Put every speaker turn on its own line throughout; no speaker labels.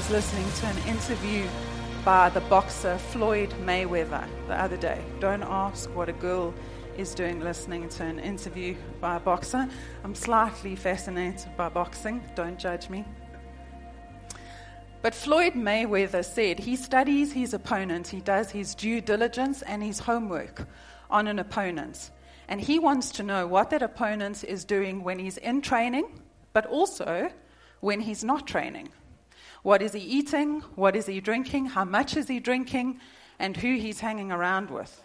was listening to an interview by the boxer Floyd Mayweather the other day. Don't ask what a girl is doing listening to an interview by a boxer. I'm slightly fascinated by boxing. Don't judge me. But Floyd Mayweather said he studies his opponent, he does his due diligence and his homework on an opponent. And he wants to know what that opponent is doing when he's in training, but also when he's not training. What is he eating? What is he drinking? How much is he drinking? And who he's hanging around with.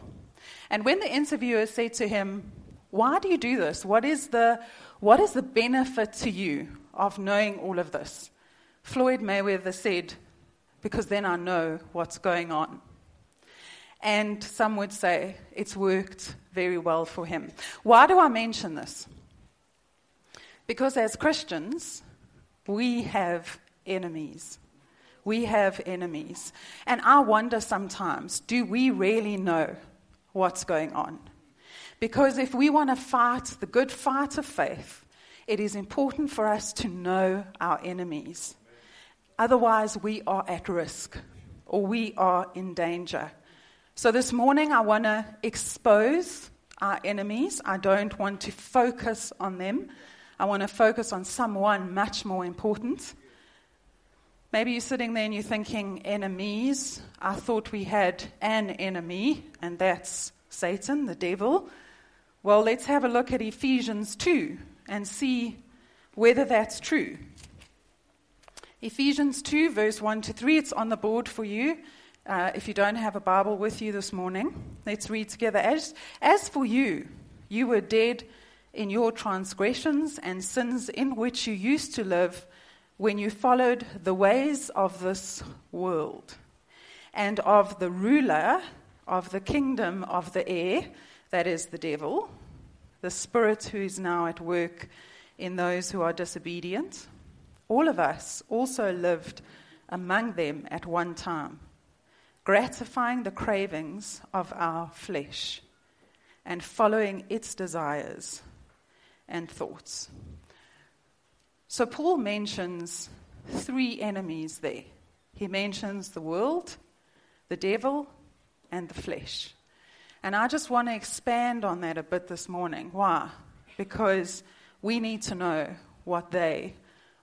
And when the interviewer said to him, Why do you do this? What is the, what is the benefit to you of knowing all of this? Floyd Mayweather said, Because then I know what's going on. And some would say it's worked very well for him. Why do I mention this? Because as Christians, we have enemies. We have enemies. And I wonder sometimes do we really know what's going on? Because if we want to fight the good fight of faith, it is important for us to know our enemies. Otherwise, we are at risk or we are in danger. So, this morning, I want to expose our enemies. I don't want to focus on them. I want to focus on someone much more important. Maybe you're sitting there and you're thinking, enemies. I thought we had an enemy, and that's Satan, the devil. Well, let's have a look at Ephesians 2 and see whether that's true. Ephesians 2, verse 1 to 3, it's on the board for you. Uh, if you don't have a Bible with you this morning, let's read together. As, as for you, you were dead in your transgressions and sins in which you used to live when you followed the ways of this world and of the ruler of the kingdom of the air, that is the devil, the spirit who is now at work in those who are disobedient. All of us also lived among them at one time, gratifying the cravings of our flesh and following its desires and thoughts. So Paul mentions three enemies there. He mentions the world, the devil, and the flesh. And I just want to expand on that a bit this morning. Why? Because we need to know what they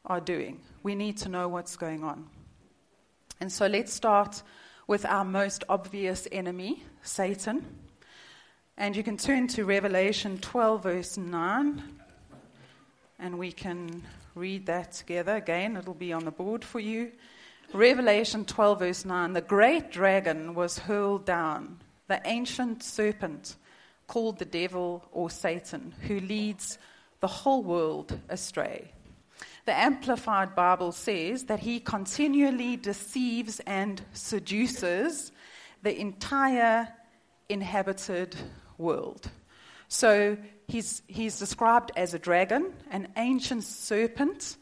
are doing. We need to know what's going on. And so let's start with our most obvious enemy, Satan. And you can turn to Revelation 12, verse 9, and we can read that together again. It'll be on the board for you. Revelation 12, verse 9 The great dragon was hurled down, the ancient serpent called the devil or Satan, who leads the whole world astray. The Amplified Bible says that he continually deceives and seduces the entire inhabited world. So he's, he's described as a dragon, an ancient serpent,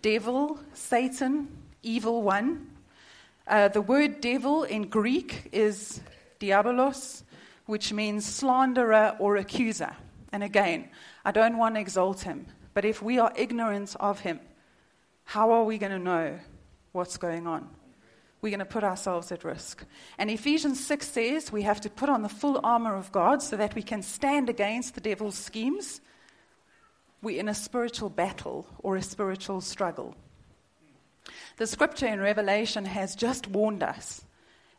devil, Satan, evil one. Uh, the word devil in Greek is diabolos, which means slanderer or accuser. And again, I don't want to exalt him, but if we are ignorant of him, how are we going to know what's going on? We're going to put ourselves at risk. And Ephesians 6 says we have to put on the full armor of God so that we can stand against the devil's schemes. We're in a spiritual battle or a spiritual struggle. The scripture in Revelation has just warned us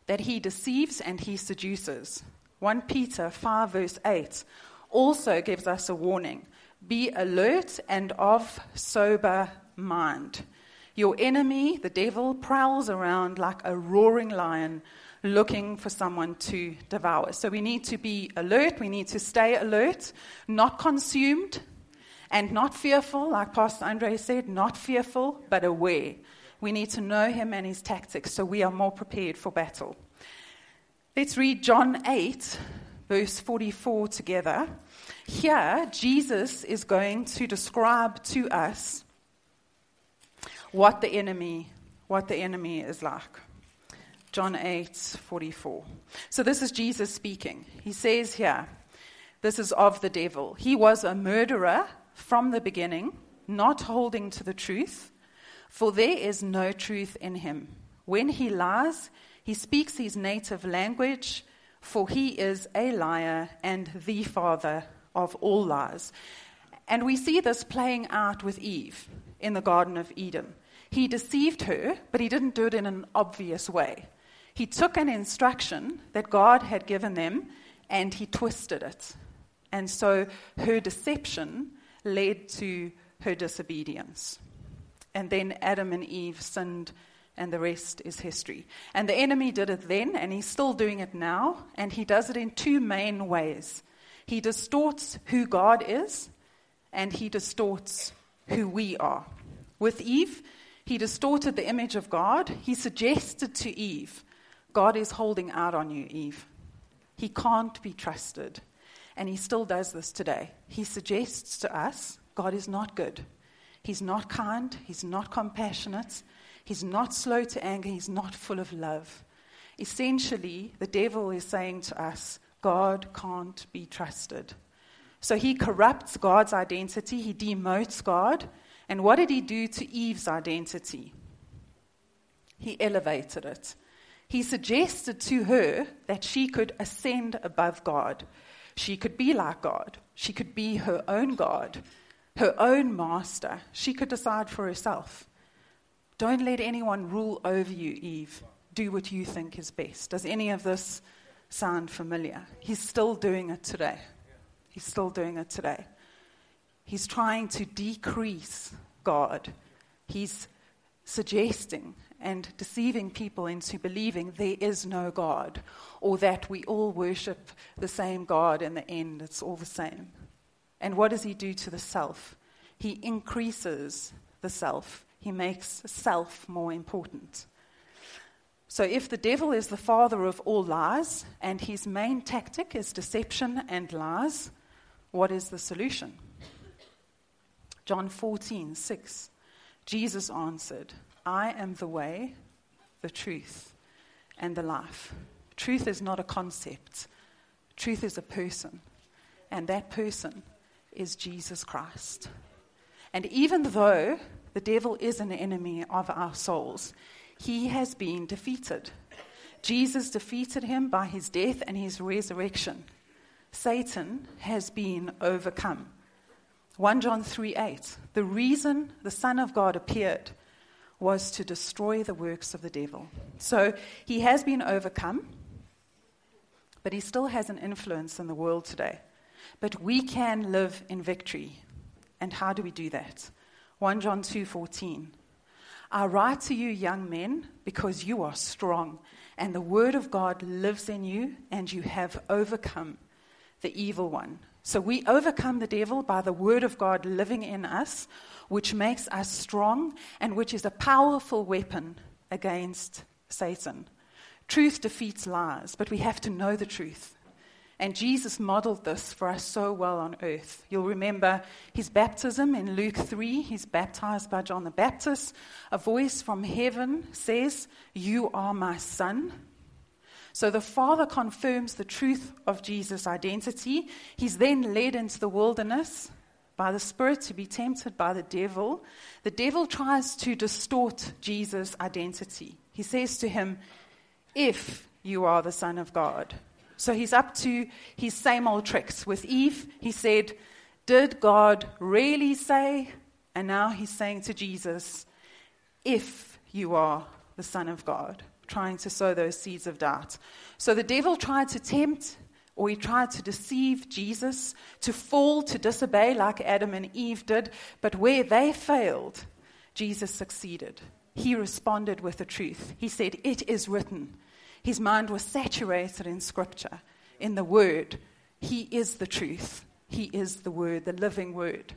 that he deceives and he seduces. 1 Peter 5, verse 8, also gives us a warning be alert and of sober mind. Your enemy, the devil, prowls around like a roaring lion looking for someone to devour. So we need to be alert, we need to stay alert, not consumed, and not fearful, like Pastor Andre said, not fearful, but aware. We need to know him and his tactics so we are more prepared for battle. Let's read John 8, verse 44 together. Here, Jesus is going to describe to us what the enemy, what the enemy is like. John 8, 44. So this is Jesus speaking. He says here, this is of the devil. He was a murderer from the beginning, not holding to the truth, for there is no truth in him. When he lies, he speaks his native language, for he is a liar and the father of all lies. And we see this playing out with Eve in the Garden of Eden. He deceived her, but he didn't do it in an obvious way. He took an instruction that God had given them and he twisted it. And so her deception led to her disobedience. And then Adam and Eve sinned, and the rest is history. And the enemy did it then, and he's still doing it now, and he does it in two main ways. He distorts who God is, and he distorts who we are. With Eve, he distorted the image of God. He suggested to Eve, God is holding out on you, Eve. He can't be trusted. And he still does this today. He suggests to us, God is not good. He's not kind. He's not compassionate. He's not slow to anger. He's not full of love. Essentially, the devil is saying to us, God can't be trusted. So he corrupts God's identity, he demotes God. And what did he do to Eve's identity? He elevated it. He suggested to her that she could ascend above God. She could be like God. She could be her own God her own master. She could decide for herself. Don't let anyone rule over you, Eve. Do what you think is best. Does any of this sound familiar? He's still doing it today. He's still doing it today. He's trying to decrease God. He's suggesting and deceiving people into believing there is no God or that we all worship the same God in the end. It's all the same. And what does he do to the self? He increases the self, he makes self more important. So, if the devil is the father of all lies and his main tactic is deception and lies, what is the solution? John 14, 6. Jesus answered, I am the way, the truth, and the life. Truth is not a concept, truth is a person. And that person is Jesus Christ. And even though the devil is an enemy of our souls, he has been defeated. Jesus defeated him by his death and his resurrection. Satan has been overcome. 1 John 3 8. The reason the Son of God appeared was to destroy the works of the devil. So he has been overcome, but he still has an influence in the world today. But we can live in victory. And how do we do that? 1 John 2:14. I write to you young men because you are strong and the word of God lives in you and you have overcome the evil one. So we overcome the devil by the word of God living in us, which makes us strong and which is a powerful weapon against Satan. Truth defeats lies, but we have to know the truth. And Jesus modeled this for us so well on earth. You'll remember his baptism in Luke 3. He's baptized by John the Baptist. A voice from heaven says, You are my son. So the Father confirms the truth of Jesus' identity. He's then led into the wilderness by the Spirit to be tempted by the devil. The devil tries to distort Jesus' identity. He says to him, If you are the Son of God. So he's up to his same old tricks. With Eve, he said, Did God really say? And now he's saying to Jesus, If you are the Son of God, trying to sow those seeds of doubt. So the devil tried to tempt or he tried to deceive Jesus to fall, to disobey like Adam and Eve did. But where they failed, Jesus succeeded. He responded with the truth. He said, It is written. His mind was saturated in Scripture, in the Word. He is the truth. He is the Word, the living Word.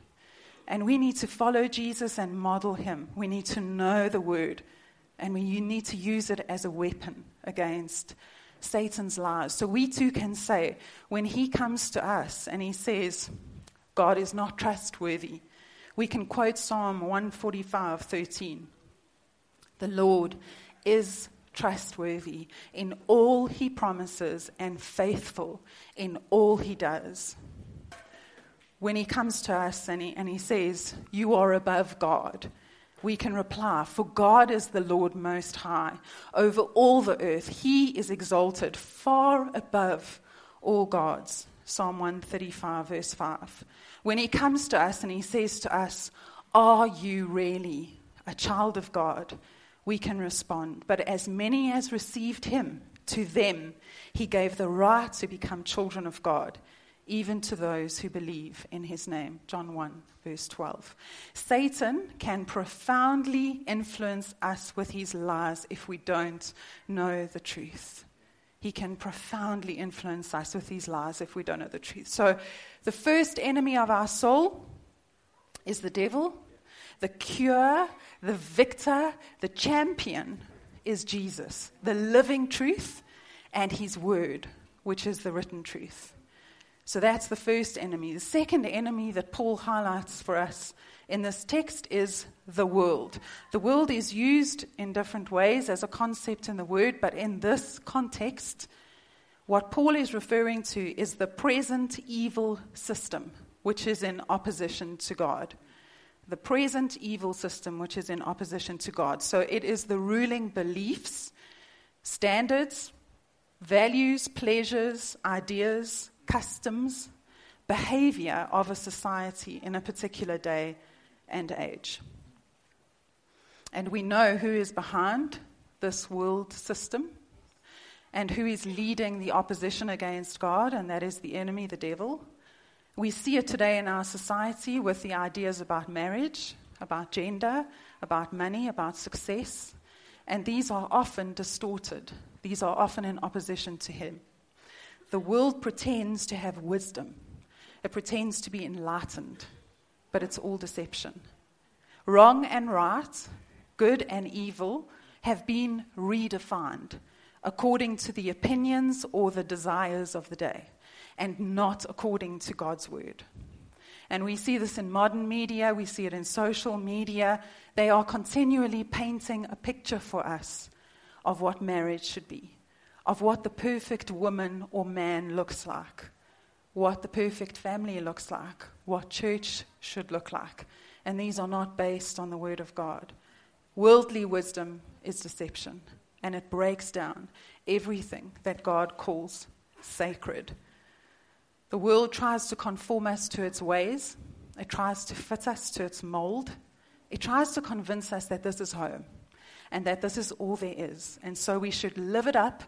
And we need to follow Jesus and model him. We need to know the Word. And we need to use it as a weapon against Satan's lies. So we too can say, when he comes to us and he says, God is not trustworthy, we can quote Psalm 145 13. The Lord is trustworthy in all he promises and faithful in all he does. When he comes to us and he, and he says, You are above God, we can reply, For God is the Lord Most High over all the earth. He is exalted far above all gods. Psalm 135, verse 5. When he comes to us and he says to us, Are you really a child of God? We can respond. But as many as received him, to them he gave the right to become children of God even to those who believe in his name. John 1, verse 12. Satan can profoundly influence us with his lies if we don't know the truth. He can profoundly influence us with his lies if we don't know the truth. So, the first enemy of our soul is the devil. The cure, the victor, the champion is Jesus, the living truth, and his word, which is the written truth. So that's the first enemy. The second enemy that Paul highlights for us in this text is the world. The world is used in different ways as a concept in the word, but in this context, what Paul is referring to is the present evil system, which is in opposition to God. The present evil system, which is in opposition to God. So it is the ruling beliefs, standards, values, pleasures, ideas, customs, behavior of a society in a particular day and age. And we know who is behind this world system and who is leading the opposition against God, and that is the enemy, the devil. We see it today in our society with the ideas about marriage, about gender, about money, about success, and these are often distorted. These are often in opposition to Him. The world pretends to have wisdom, it pretends to be enlightened, but it's all deception. Wrong and right, good and evil have been redefined according to the opinions or the desires of the day, and not according to God's word. And we see this in modern media, we see it in social media. They are continually painting a picture for us of what marriage should be of what the perfect woman or man looks like, what the perfect family looks like, what church should look like. And these are not based on the Word of God. Worldly wisdom is deception, and it breaks down everything that God calls sacred. The world tries to conform us to its ways, it tries to fit us to its mold, it tries to convince us that this is home and that this is all there is. And so we should live it up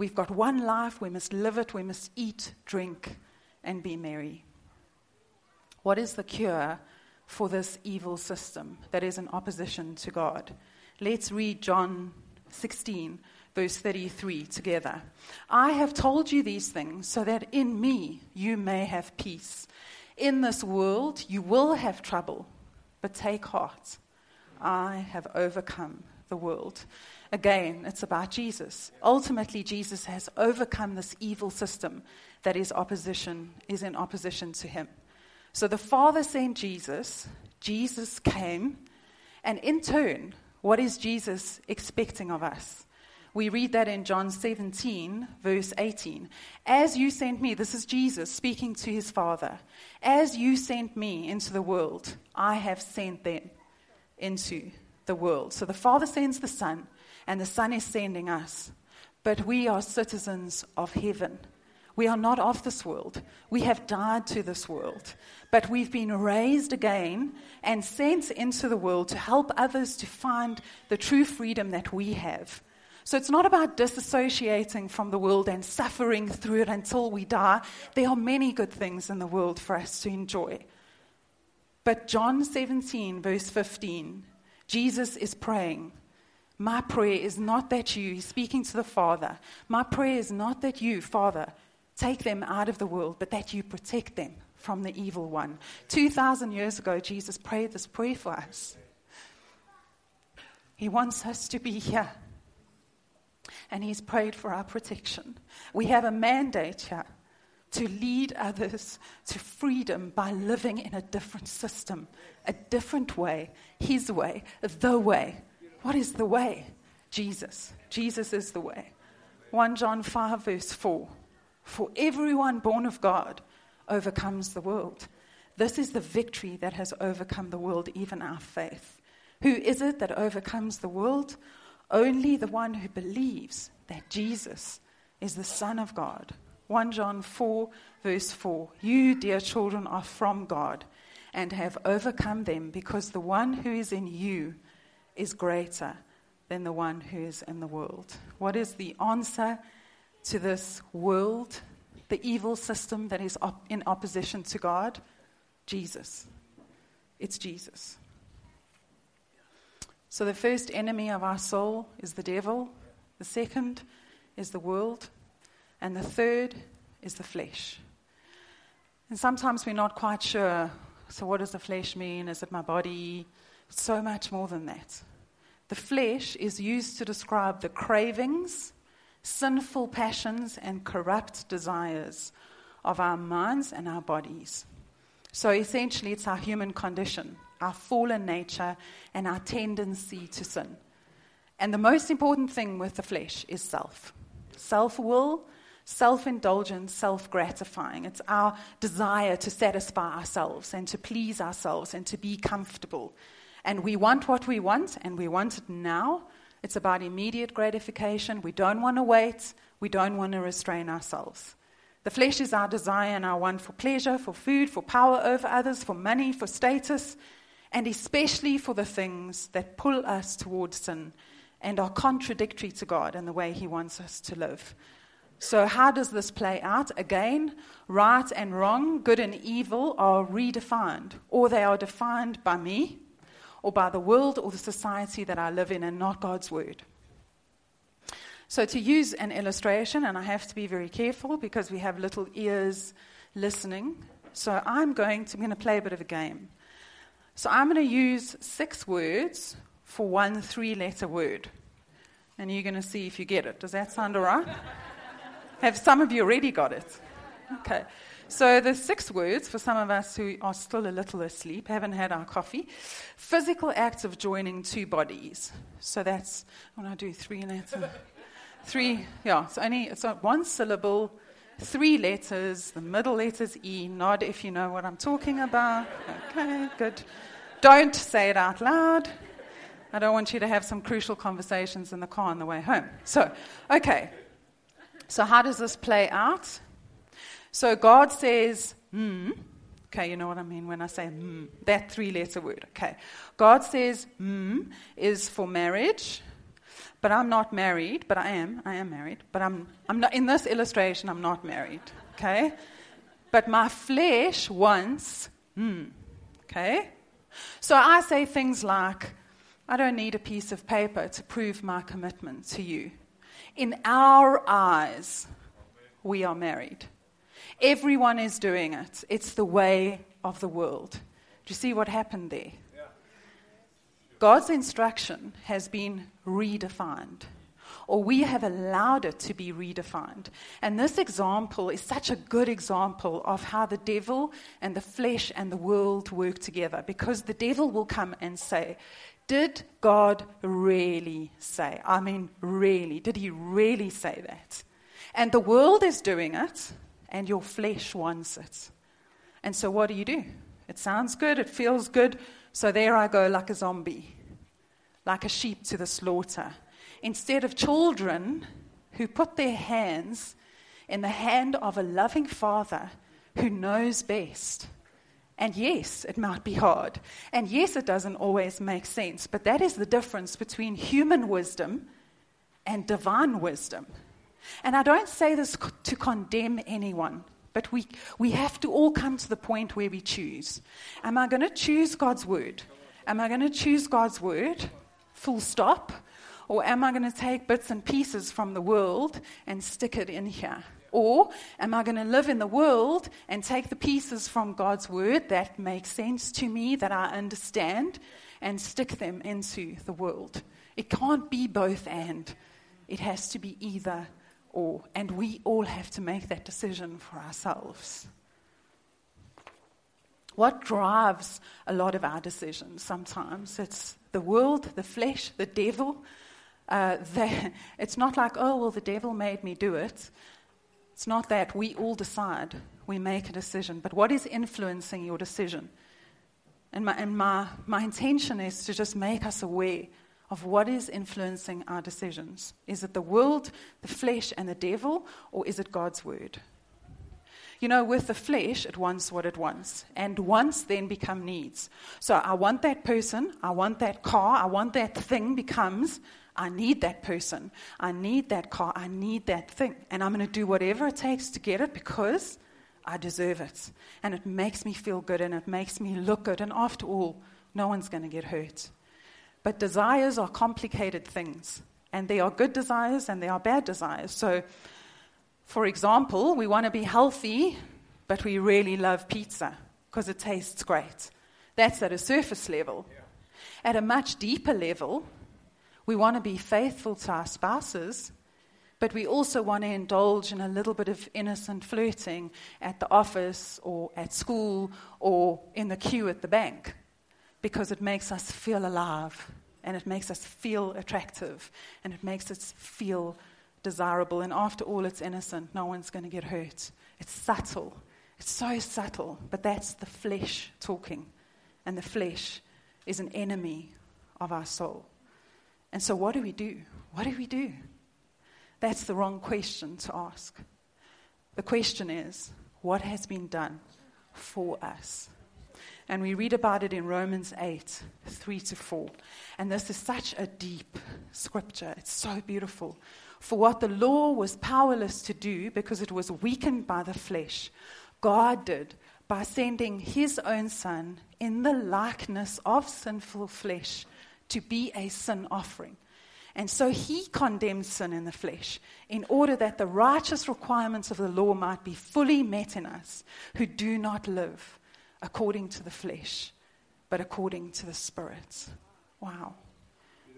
We've got one life, we must live it, we must eat, drink, and be merry. What is the cure for this evil system that is in opposition to God? Let's read John 16, verse 33 together. I have told you these things so that in me you may have peace. In this world you will have trouble, but take heart. I have overcome the world. Again, it's about Jesus. Ultimately, Jesus has overcome this evil system that is opposition is in opposition to him. So the Father sent Jesus, Jesus came, and in turn, what is Jesus expecting of us? We read that in John 17, verse 18. As you sent me, this is Jesus speaking to his Father, as you sent me into the world, I have sent them into the world. So the Father sends the Son, and the Son is sending us. But we are citizens of heaven. We are not of this world. We have died to this world. But we've been raised again and sent into the world to help others to find the true freedom that we have. So it's not about disassociating from the world and suffering through it until we die. There are many good things in the world for us to enjoy. But John 17, verse 15, Jesus is praying my prayer is not that you, he's speaking to the Father, my prayer is not that you, Father, take them out of the world, but that you protect them from the evil one. 2,000 years ago, Jesus prayed this prayer for us. He wants us to be here. And He's prayed for our protection. We have a mandate here to lead others to freedom by living in a different system, a different way, His way, the way, what is the way? Jesus. Jesus is the way. 1 John 5, verse 4. For everyone born of God overcomes the world. This is the victory that has overcome the world, even our faith. Who is it that overcomes the world? Only the one who believes that Jesus is the Son of God. 1 John 4, verse 4. You, dear children, are from God and have overcome them because the one who is in you is greater than the one who is in the world. What is the answer to this world, the evil system that is op- in opposition to God? Jesus. It's Jesus. So the first enemy of our soul is the devil, the second is the world, and the third is the flesh. And sometimes we're not quite sure. So, what does the flesh mean? Is it my body? So much more than that. The flesh is used to describe the cravings, sinful passions, and corrupt desires of our minds and our bodies. So, essentially, it's our human condition, our fallen nature, and our tendency to sin. And the most important thing with the flesh is self self will, self indulgence, self gratifying. It's our desire to satisfy ourselves and to please ourselves and to be comfortable. And we want what we want, and we want it now. It's about immediate gratification. We don't want to wait. We don't want to restrain ourselves. The flesh is our desire and our want for pleasure, for food, for power over others, for money, for status, and especially for the things that pull us towards sin and are contradictory to God and the way He wants us to live. So, how does this play out? Again, right and wrong, good and evil are redefined, or they are defined by me, or by the world or the society that I live in, and not God's word. So, to use an illustration, and I have to be very careful because we have little ears listening. So, I'm going to, I'm going to play a bit of a game. So, I'm going to use six words for one three letter word. And you're going to see if you get it. Does that sound all right? Have some of you already got it? Okay. So the six words for some of us who are still a little asleep, haven't had our coffee. Physical acts of joining two bodies. So that's when I do three letters. Three, yeah, it's only it's one syllable, three letters, the middle letter's E. Nod if you know what I'm talking about. Okay, good. Don't say it out loud. I don't want you to have some crucial conversations in the car on the way home. So, okay. So, how does this play out? So, God says, hmm. Okay, you know what I mean when I say hmm, that three letter word. Okay. God says hmm is for marriage, but I'm not married, but I am. I am married, but I'm, I'm not, in this illustration, I'm not married. Okay? But my flesh wants hmm. Okay? So I say things like, I don't need a piece of paper to prove my commitment to you. In our eyes, we are married. Everyone is doing it. It's the way of the world. Do you see what happened there? God's instruction has been redefined, or we have allowed it to be redefined. And this example is such a good example of how the devil and the flesh and the world work together because the devil will come and say, did God really say? I mean, really. Did he really say that? And the world is doing it, and your flesh wants it. And so, what do you do? It sounds good, it feels good, so there I go like a zombie, like a sheep to the slaughter. Instead of children who put their hands in the hand of a loving father who knows best and yes, it might be hard. And yes, it doesn't always make sense. But that is the difference between human wisdom and divine wisdom. And I don't say this to condemn anyone, but we, we have to all come to the point where we choose. Am I going to choose God's word? Am I going to choose God's word, full stop? Or am I going to take bits and pieces from the world and stick it in here? Or am I going to live in the world and take the pieces from God's word that make sense to me, that I understand, and stick them into the world? It can't be both and. It has to be either or. And we all have to make that decision for ourselves. What drives a lot of our decisions sometimes? It's the world, the flesh, the devil. Uh, it's not like, oh, well, the devil made me do it. It's not that we all decide, we make a decision. But what is influencing your decision? And, my, and my, my intention is to just make us aware of what is influencing our decisions. Is it the world, the flesh, and the devil, or is it God's word? You know, with the flesh, it wants what it wants, and wants then become needs. So I want that person, I want that car, I want that thing becomes I need that person, I need that car, I need that thing, and I'm going to do whatever it takes to get it because I deserve it. And it makes me feel good and it makes me look good, and after all, no one's going to get hurt. But desires are complicated things, and there are good desires and there are bad desires. So for example, we want to be healthy, but we really love pizza because it tastes great. That's at a surface level. At a much deeper level, we want to be faithful to our spouses, but we also want to indulge in a little bit of innocent flirting at the office or at school or in the queue at the bank because it makes us feel alive and it makes us feel attractive and it makes us feel desirable, and after all, it's innocent. No one's going to get hurt. It's subtle. It's so subtle, but that's the flesh talking. And the flesh is an enemy of our soul. And so, what do we do? What do we do? That's the wrong question to ask. The question is, what has been done for us? And we read about it in Romans 8, 3 to 4. And this is such a deep scripture. It's so beautiful. For what the law was powerless to do because it was weakened by the flesh, God did by sending his own Son in the likeness of sinful flesh to be a sin offering. And so he condemned sin in the flesh in order that the righteous requirements of the law might be fully met in us who do not live according to the flesh, but according to the Spirit. Wow.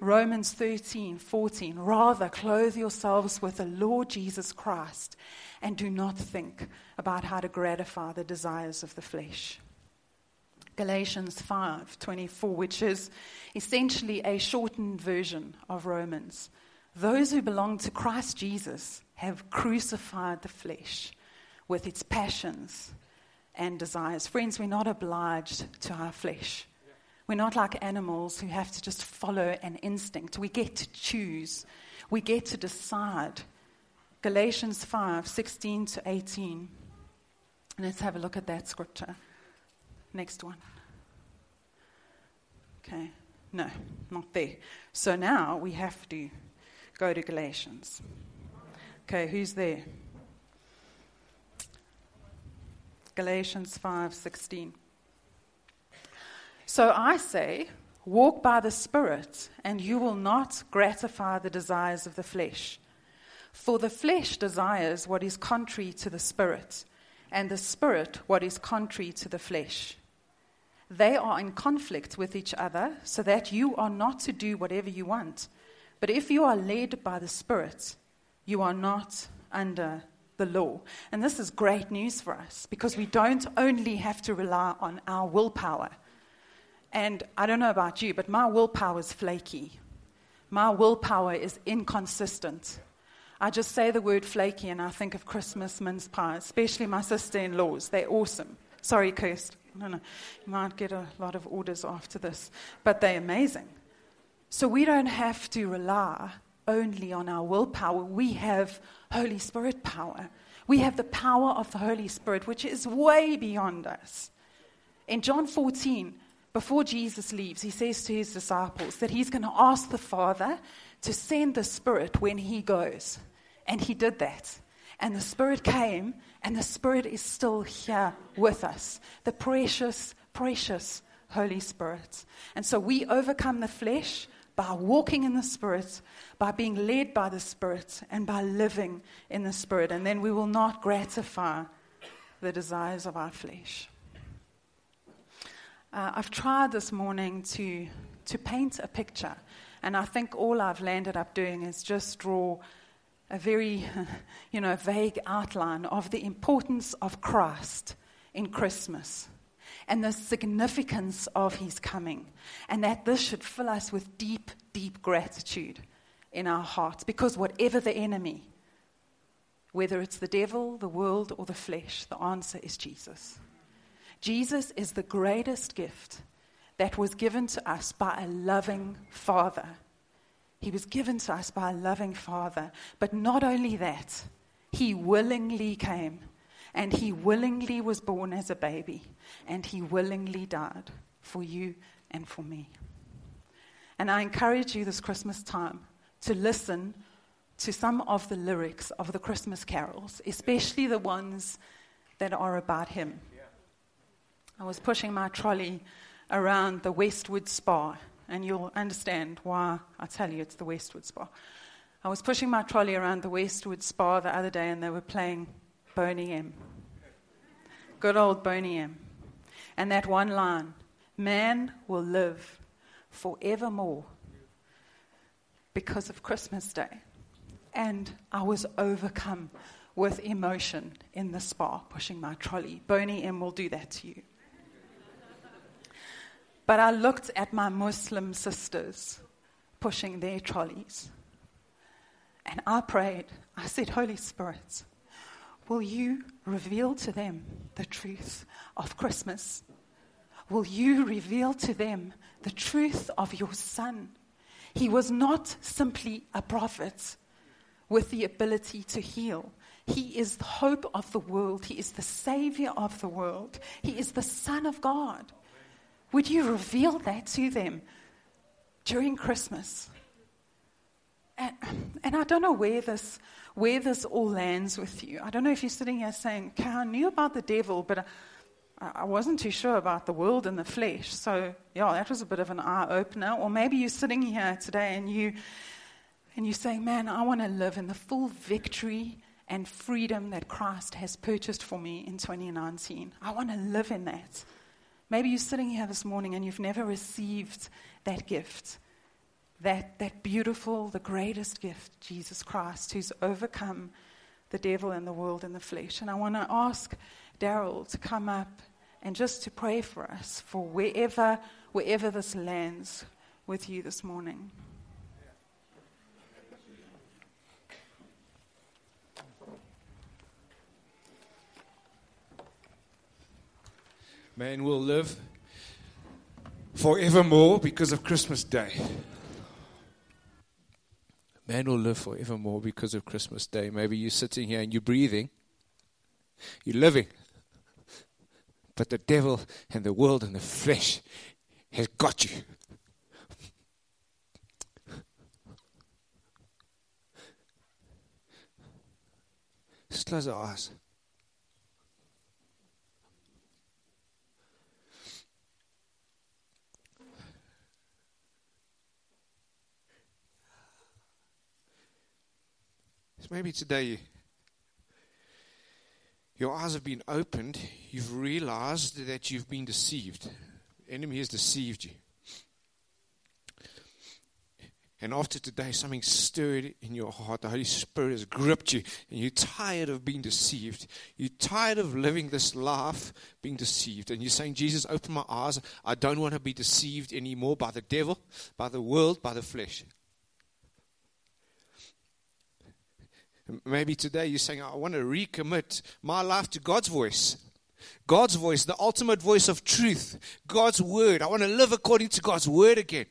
Romans 13, 14. Rather, clothe yourselves with the Lord Jesus Christ and do not think about how to gratify the desires of the flesh. Galatians 5:24, which is essentially a shortened version of Romans. Those who belong to Christ Jesus have crucified the flesh with its passions and desires. Friends, we're not obliged to our flesh. We're not like animals who have to just follow an instinct. We get to choose, we get to decide. Galatians 5:16 to 18. Let's have a look at that scripture. Next one. Okay, no, not there. So now we have to go to Galatians. Okay, who's there? Galatians 5:16. So I say, walk by the Spirit, and you will not gratify the desires of the flesh. For the flesh desires what is contrary to the Spirit, and the Spirit what is contrary to the flesh. They are in conflict with each other, so that you are not to do whatever you want. But if you are led by the Spirit, you are not under the law. And this is great news for us because we don't only have to rely on our willpower. And I don't know about you, but my willpower is flaky. My willpower is inconsistent. I just say the word flaky and I think of Christmas mince pies, especially my sister in laws. They're awesome. Sorry, You might get a lot of orders after this, but they're amazing. So we don't have to rely only on our willpower. We have Holy Spirit power. We have the power of the Holy Spirit, which is way beyond us. In John 14, before Jesus leaves, he says to his disciples that he's going to ask the Father to send the Spirit when he goes. And he did that. And the Spirit came, and the Spirit is still here with us. The precious, precious Holy Spirit. And so we overcome the flesh by walking in the Spirit, by being led by the Spirit, and by living in the Spirit. And then we will not gratify the desires of our flesh. Uh, I've tried this morning to, to paint a picture, and I think all I've landed up doing is just draw a very, you know, vague outline of the importance of Christ in Christmas and the significance of his coming, and that this should fill us with deep, deep gratitude in our hearts because whatever the enemy, whether it's the devil, the world, or the flesh, the answer is Jesus. Jesus is the greatest gift that was given to us by a loving Father. He was given to us by a loving Father. But not only that, He willingly came and He willingly was born as a baby and He willingly died for you and for me. And I encourage you this Christmas time to listen to some of the lyrics of the Christmas carols, especially the ones that are about Him. I was pushing my trolley around the Westwood Spar, and you'll understand why I tell you it's the Westwood Spar. I was pushing my trolley around the Westwood Spar the other day, and they were playing Boney M. Good old Boney M. And that one line man will live forevermore because of Christmas Day. And I was overcome with emotion in the Spar, pushing my trolley. Boney M will do that to you. But I looked at my Muslim sisters pushing their trolleys. And I prayed. I said, Holy Spirit, will you reveal to them the truth of Christmas? Will you reveal to them the truth of your Son? He was not simply a prophet with the ability to heal. He is the hope of the world. He is the Savior of the world. He is the Son of God. Would you reveal that to them during Christmas? And, and I don't know where this, where this all lands with you. I don't know if you're sitting here saying, okay, I knew about the devil, but I, I wasn't too sure about the world and the flesh. So, yeah, that was a bit of an eye opener. Or maybe you're sitting here today and, you, and you're saying, man, I want to live in the full victory and freedom that Christ has purchased for me in 2019. I want to live in that. Maybe you're sitting here this morning and you've never received that gift. That, that beautiful, the greatest gift, Jesus Christ, who's overcome the devil and the world and the flesh. And I want to ask Daryl to come up and just to pray for us for wherever, wherever this lands with you this morning.
Man will live forevermore because of Christmas Day. Man will live forevermore because of Christmas Day. Maybe you're sitting here and you're breathing, you're living. But the devil and the world and the flesh has got you. Just close our eyes. Maybe today your eyes have been opened, you've realized that you've been deceived. The enemy has deceived you. And after today, something stirred in your heart. The Holy Spirit has gripped you, and you're tired of being deceived. You're tired of living this life being deceived. And you're saying, Jesus, open my eyes. I don't want to be deceived anymore by the devil, by the world, by the flesh. Maybe today you're saying, I want to recommit my life to God's voice. God's voice, the ultimate voice of truth, God's word. I want to live according to God's word again.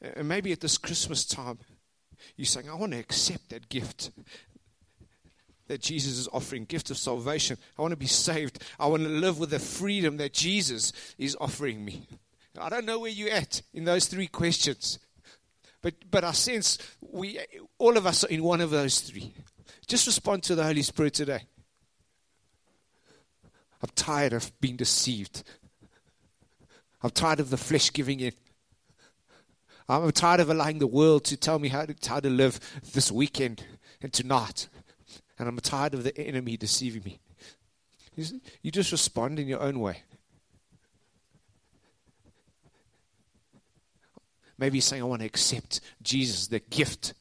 And maybe at this Christmas time, you're saying, I want to accept that gift that Jesus is offering, gift of salvation. I want to be saved. I want to live with the freedom that Jesus is offering me. I don't know where you're at in those three questions. But, but I sense we, all of us are in one of those three. Just respond to the Holy Spirit today. I'm tired of being deceived. I'm tired of the flesh giving in. I'm tired of allowing the world to tell me how to, how to live this weekend and tonight. And I'm tired of the enemy deceiving me. You just respond in your own way. Maybe saying, I want to accept Jesus, the gift,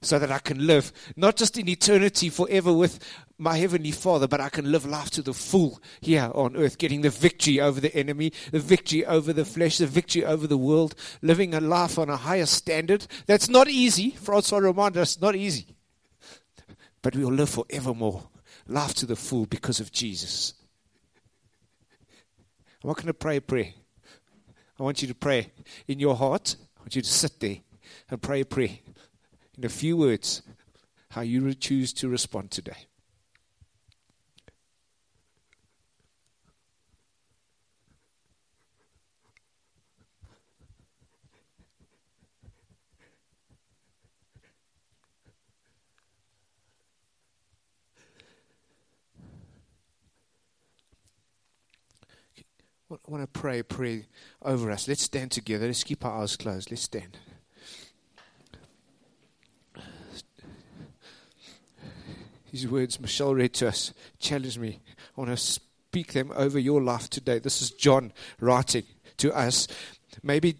so that I can live not just in eternity forever with my Heavenly Father, but I can live life to the full here on earth, getting the victory over the enemy, the victory over the flesh, the victory over the world, living a life on a higher standard. That's not easy. Francois reminded us, not easy. But we will live forevermore, life to the full because of Jesus. I'm not going to pray a prayer. I want you to pray in your heart. I want you to sit there and pray a prayer in a few words how you choose to respond today. I want to pray a prayer over us. Let's stand together. Let's keep our eyes closed. Let's stand. These words Michelle read to us challenge me. I want to speak them over your life today. This is John writing to us. Maybe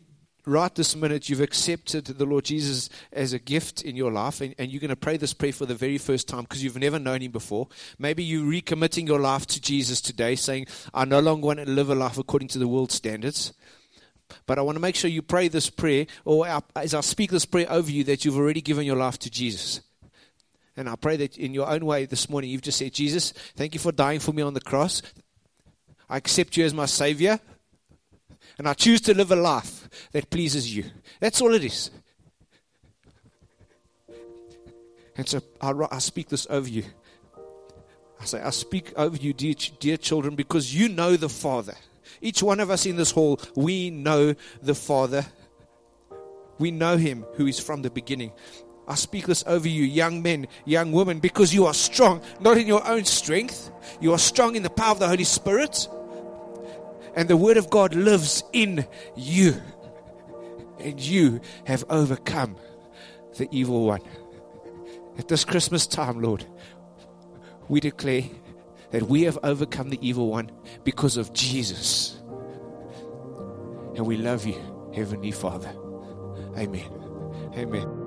right this minute you've accepted the Lord Jesus as a gift in your life, and, and you're going to pray this prayer for the very first time because you've never known Him before. Maybe you're recommitting your life to Jesus today, saying, I no longer want to live a life according to the world's standards. But I want to make sure you pray this prayer, or as I speak this prayer over you, that you've already given your life to Jesus. And I pray that in your own way this morning, you've just said, Jesus, thank you for dying for me on the cross. I accept you as my Savior. And I choose to live a life that pleases you. That's all it is. And so I, I speak this over you. I say, I speak over you, dear, dear children, because you know the Father. Each one of us in this hall, we know the Father. We know Him who is from the beginning. I speak this over you, young men, young women, because you are strong, not in your own strength. You are strong in the power of the Holy Spirit and the Word of God lives in you. And you have overcome the evil one. At this Christmas time, Lord, we declare that we have overcome the evil one because of Jesus. And we love you, Heavenly Father. Amen. Amen.